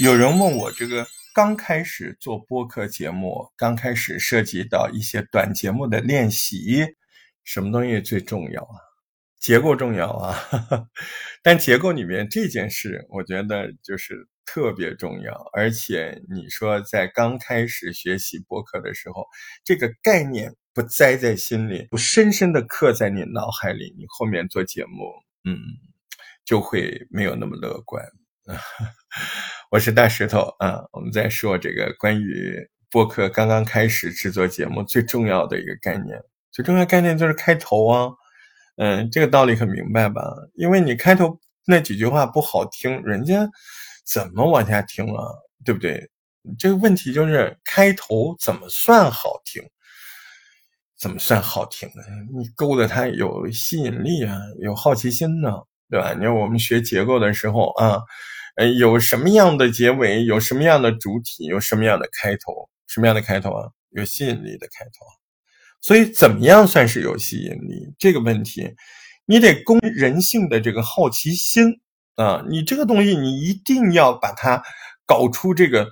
有人问我，这个刚开始做播客节目，刚开始涉及到一些短节目的练习，什么东西最重要啊？结构重要啊，但结构里面这件事，我觉得就是特别重要。而且你说在刚开始学习播客的时候，这个概念不栽在心里，不深深的刻在你脑海里，你后面做节目，嗯，就会没有那么乐观。我是大石头啊，我们在说这个关于播客刚刚开始制作节目最重要的一个概念，最重要概念就是开头啊。嗯，这个道理很明白吧？因为你开头那几句话不好听，人家怎么往下听啊？对不对？这个问题就是开头怎么算好听？怎么算好听呢？你勾的他有吸引力啊，有好奇心呢，对吧？你看我们学结构的时候啊，呃，有什么样的结尾？有什么样的主体？有什么样的开头？什么样的开头啊？有吸引力的开头。所以，怎么样算是有吸引力？这个问题，你得攻人性的这个好奇心啊！你这个东西，你一定要把它搞出这个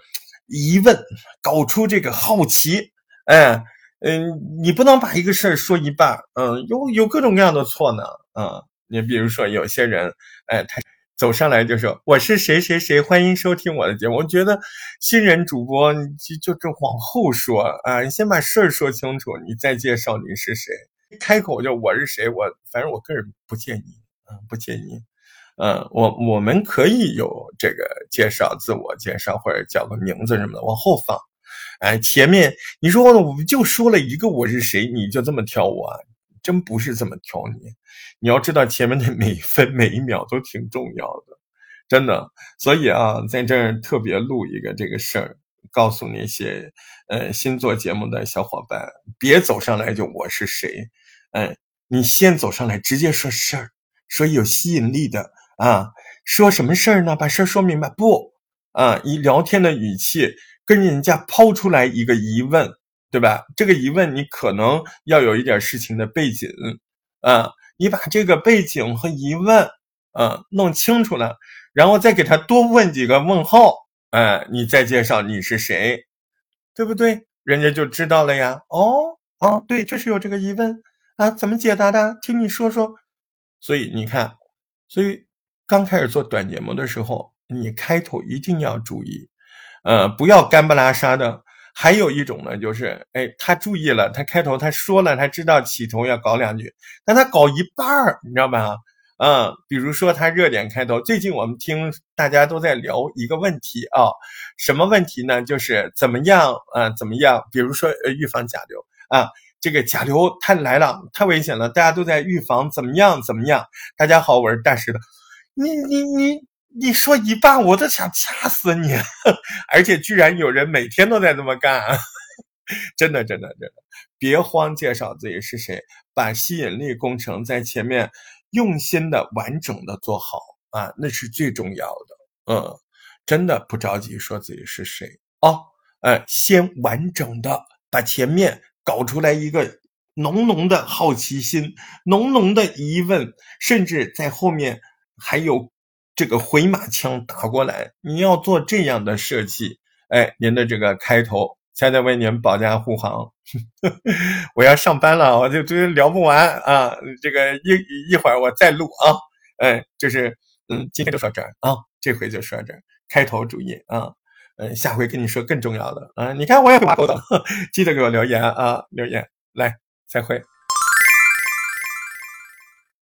疑问，搞出这个好奇。哎，嗯，你不能把一个事儿说一半，嗯，有有各种各样的错呢，啊，你比如说有些人，哎，他。走上来就说我是谁谁谁，欢迎收听我的节目。我觉得新人主播你就就往后说啊，你先把事儿说清楚，你再介绍你是谁。开口就我是谁，我反正我个人不建议嗯，不建议。嗯，我我们可以有这个介绍自我介绍或者叫个名字什么的往后放。哎，前面你说我们就说了一个我是谁，你就这么挑我？真不是这么挑你，你要知道前面的每一分每一秒都挺重要的，真的。所以啊，在这儿特别录一个这个事儿，告诉那些呃新做节目的小伙伴，别走上来就我是谁，哎，你先走上来直接说事儿，说有吸引力的啊，说什么事儿呢？把事儿说明白，不啊，以聊天的语气跟人家抛出来一个疑问。对吧？这个疑问你可能要有一点事情的背景，啊，你把这个背景和疑问，啊，弄清楚了，然后再给他多问几个问号，哎，你再介绍你是谁，对不对？人家就知道了呀。哦，哦，对，就是有这个疑问啊，怎么解答的？听你说说。所以你看，所以刚开始做短节目的时候，你开头一定要注意，呃，不要干不拉沙的。还有一种呢，就是，哎，他注意了，他开头他说了，他知道起头要搞两句，但他搞一半儿，你知道吧？嗯，比如说他热点开头，最近我们听大家都在聊一个问题啊，什么问题呢？就是怎么样啊？怎么样？比如说呃，预防甲流啊，这个甲流它来了，太危险了，大家都在预防，怎么样？怎么样？大家好，我是大石头，你你你。你说一半，我都想掐死你！而且居然有人每天都在这么干，真的，真的，真的！别慌，介绍自己是谁，把吸引力工程在前面用心的、完整的做好啊，那是最重要的。嗯，真的不着急说自己是谁哦，哎，先完整的把前面搞出来一个浓浓的好奇心、浓浓的疑问，甚至在后面还有。这个回马枪打过来，你要做这样的设计，哎，您的这个开头才能为您保驾护航。我要上班了，我就就聊不完啊！这个一一会儿我再录啊，哎，就是嗯，今天就说这儿啊，这回就说这儿，开头注意啊，嗯，下回跟你说更重要的啊，你看我也会挖沟的，记得给我留言啊，留言来，再会。